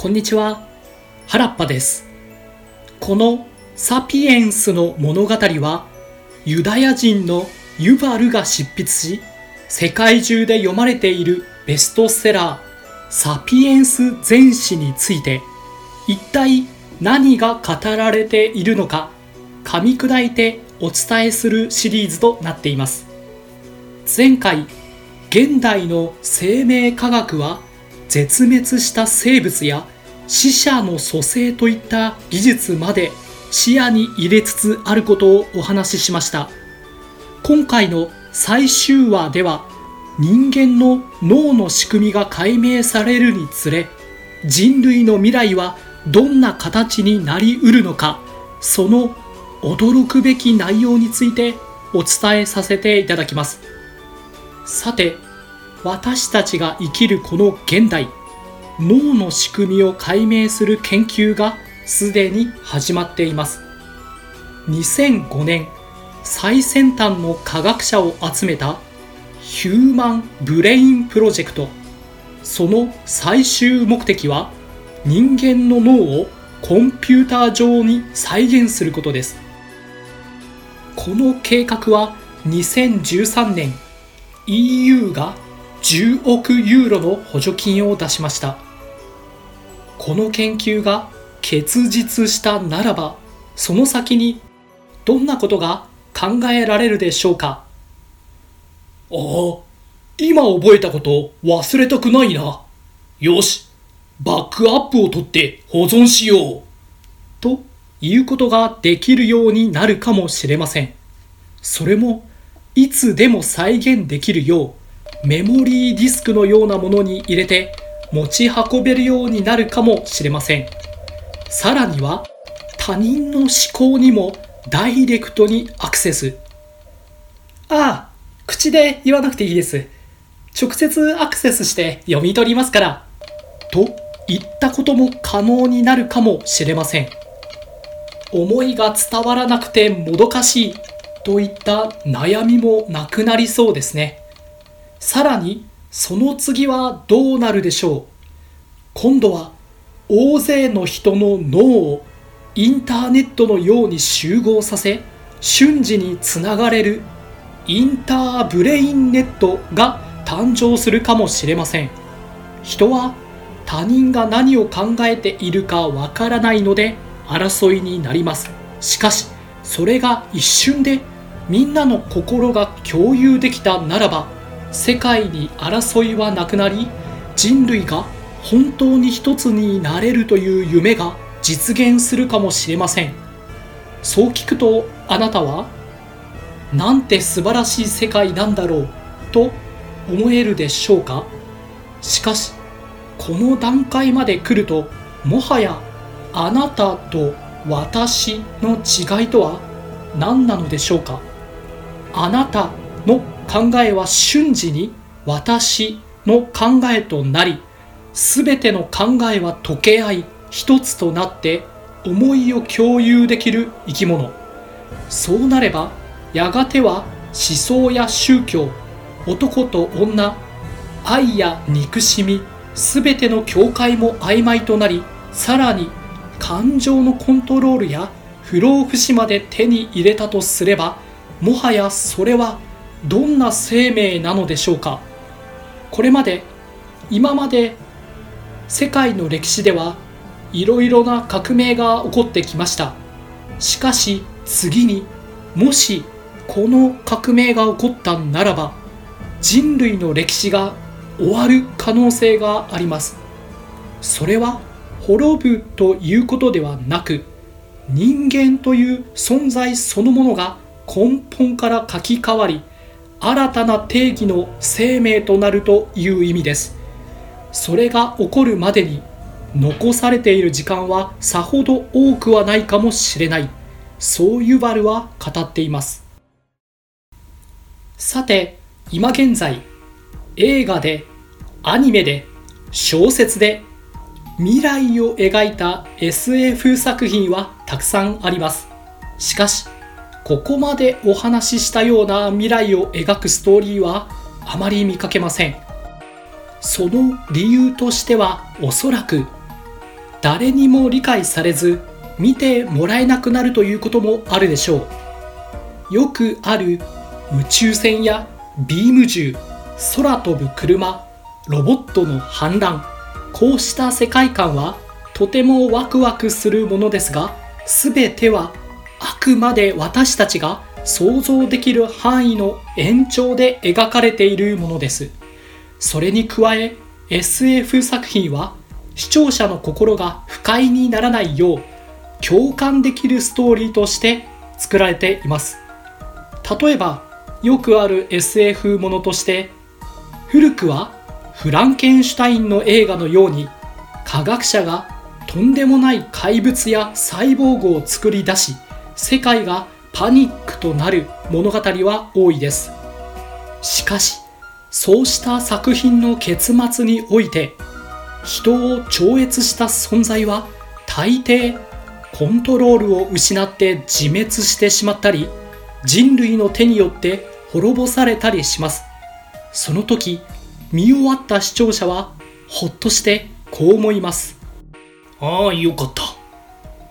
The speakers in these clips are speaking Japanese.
こんにちは。原っぱです。このサピエンスの物語はユダヤ人のユバルが執筆し世界中で読まれているベストセラーサピエンス全史について一体何が語られているのか噛み砕いてお伝えするシリーズとなっています。前回現代の生命科学は絶滅した生物や死者の蘇生といった技術まで視野に入れつつあることをお話ししました。今回の最終話では人間の脳の仕組みが解明されるにつれ人類の未来はどんな形になりうるのかその驚くべき内容についてお伝えさせていただきます。さて私たちが生きるこの現代脳の仕組みを解明する研究がすでに始まっています。2005年最先端の科学者を集めたヒューマンブレインプロジェクト。その最終目的は人間の脳をコンピューター上に再現することです。この計画は2013年 EU が10億ユーロの補助金を出しました。この研究が結実したならばその先にどんなことが考えられるでしょうか？ああ今覚えたこと忘れたくないな。よしバックアップを取って保存しよう。ということができるようになるかもしれません。それもいつでも再現できるようメモリーディスクのようなものに入れて持ち運べるようになるかもしれません。さらには他人の思考にもダイレクトにアクセス。ああ口で言わなくていいです。直接アクセスして読み取りますから。と言ったことも可能になるかもしれません。思いが伝わらなくてもどかしいといった悩みもなくなりそうですね。さらにその次はどうなるでしょう？今度は大勢の人の脳をインターネットのように集合させ瞬時につながれるインターブレインネットが誕生するかもしれません。人は他人が何を考えているかわからないので争いになります。しかしそれが一瞬でみんなの心が共有できたならば世界に争いはなくなり人類が本当に一つになれるという夢が実現するかもしれません。そう聞くとあなたはなんて素晴らしい世界なんだろうと思えるでしょうか？しかしこの段階まで来るともはやあなたと私の違いとは何なのでしょうか？あなたの考えは瞬時に私の考えとなり全ての考えは溶け合い一つとなって思いを共有できる生き物。そうなればやがては思想や宗教男と女愛や憎しみ全ての境界も曖昧となりさらに感情のコントロールや不老不死まで手に入れたとすればもはやそれはどんな生命なのでしょうか？これまで今まで世界の歴史ではいろいろな革命が起こってきました。しかし次にもしこの革命が起こったならば人類の歴史が終わる可能性があります。それは滅ぶということではなく人間という存在そのものが根本から書き換わり新たな定義の生命となるという意味です。それが起こるまでに残されている時間はさほど多くはないかもしれない。そうユバルは語っています。さて今現在映画でアニメで小説で未来を描いた SF 作品はたくさんあります。しかしここまでお話ししたような未来を描くストーリーはあまり見かけません。その理由としてはおそらく誰にも理解されず見てもらえなくなるということもあるでしょう。よくある宇宙船やビーム銃空飛ぶ車ロボットの反乱こうした世界観はとてもワクワクするものですが全てはあくまで私たちが想像できる範囲の延長で描かれているものです。それに加え SF 作品は視聴者の心が不快にならないよう共感できるストーリーとして作られています。例えばよくある SF ものとして古くはフランケンシュタインの映画のように科学者がとんでもない怪物やサイボーグを作り出し世界がパニックとなる物語は多いです。しかしそうした作品の結末において人を超越した存在は大抵コントロールを失って自滅してしまったり人類の手によって滅ぼされたりします。その時見終わった視聴者はほっとしてこう思います。ああよかった。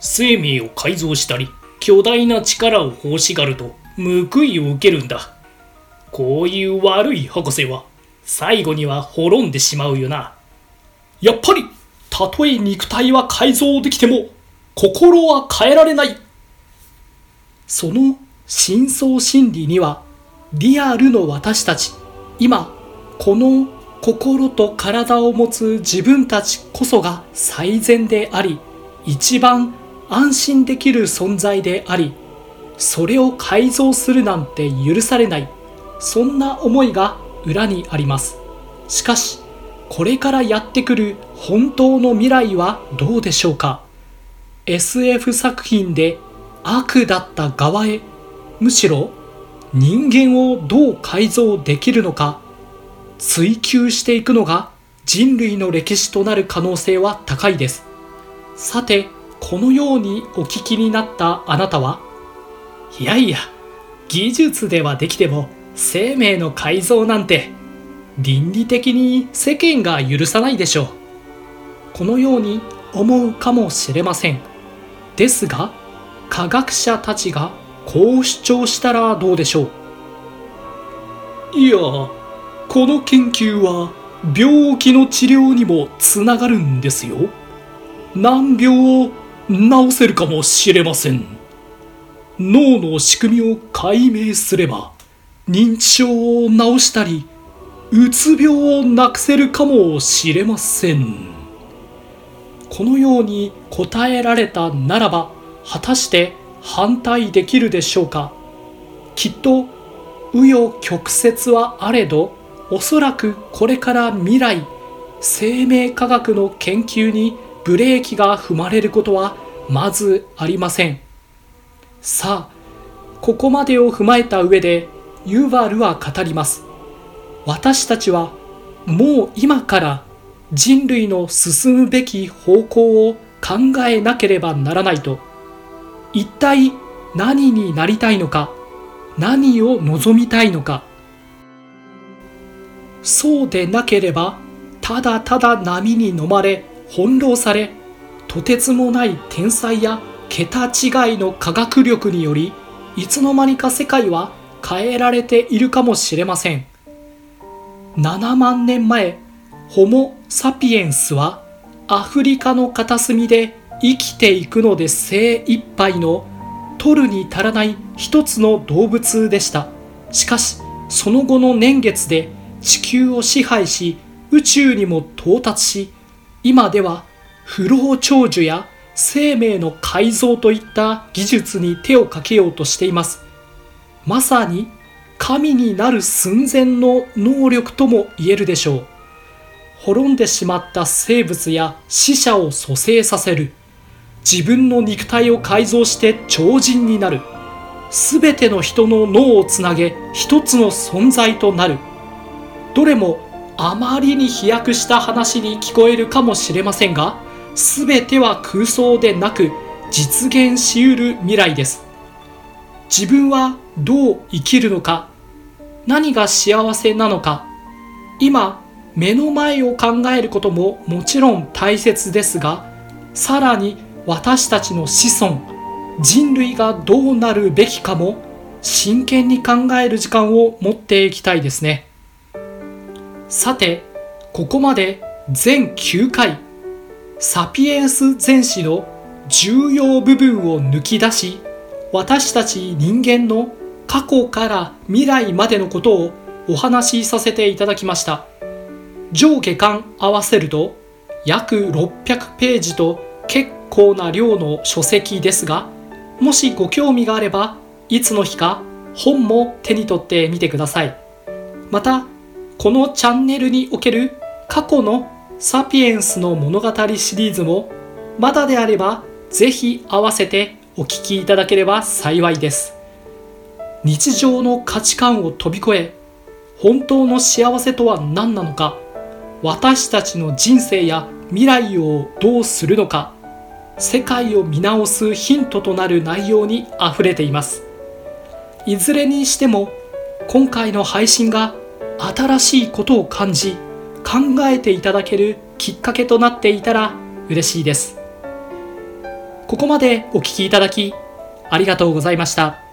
生命を改造したり。巨大な力を欲しがると報いを受けるんだ。こういう悪い博士は最後には滅んでしまうよな。やっぱりたとえ肉体は改造できても心は変えられない。その深層心理にはリアルの私たち今この心と体を持つ自分たちこそが最善であり一番安心できる存在でありそれを改造するなんて許されないそんな思いが裏にあります。しかしこれからやってくる本当の未来はどうでしょうか？SF 作品で悪だった側へむしろ人間をどう改造できるのか追求していくのが人類の歴史となる可能性は高いです。さてこのようにお聞きになったあなたはいやいや技術ではできても生命の改造なんて倫理的に世間が許さないでしょう。このように思うかもしれません。ですが科学者たちがこう主張したらどうでしょう。いやこの研究は病気の治療にもつながるんですよ。難病を治せるかもしれません。脳の仕組みを解明すれば認知症を治したりうつ病をなくせるかもしれません。このように答えられたならば果たして反対できるでしょうか。きっと紆余曲折はあれどおそらくこれから未来生命科学の研究にブレーキが踏まれることはまずありません。さあここまでを踏まえた上でユーバルは語ります。私たちはもう今から人類の進むべき方向を考えなければならないと。一体何になりたいのか何を望みたいのか。そうでなければただただ波に飲まれ翻弄されとてつもない天才や桁違いの科学力によりいつの間にか世界は変えられているかもしれません。7万年前ホモ・サピエンスはアフリカの片隅で生きていくので精一杯の取るに足らない一つの動物でした。しかしその後の年月で地球を支配し宇宙にも到達し今では不老長寿や生命の改造といった技術に手をかけようとしています。まさに神になる寸前の能力とも言えるでしょう。滅んでしまった生物や死者を蘇生させる。自分の肉体を改造して超人になる。すべての人の脳をつなげ一つの存在となる。どれもあまりに飛躍した話に聞こえるかもしれませんがすべては空想でなく実現しうる未来です。自分はどう生きるのか何が幸せなのか今目の前を考えることももちろん大切ですがさらに私たちの子孫人類がどうなるべきかも真剣に考える時間を持っていきたいですね。さてここまで全9回サピエンス全史の重要部分を抜き出し私たち人間の過去から未来までのことをお話しさせていただきました。上下巻合わせると約600ページと結構な量の書籍ですがもしご興味があればいつの日か本も手に取ってみてください。またこのチャンネルにおける過去のサピエンスの物語シリーズもまだであればぜひ合わせてお聞きいただければ幸いです。日常の価値観を飛び越え本当の幸せとは何なのか私たちの人生や未来をどうするのか世界を見直すヒントとなる内容にあふれています。いずれにしても今回の配信が新しいことを感じ考えていただけるきっかけとなっていたら嬉しいですここまでお聴きいただきありがとうございました。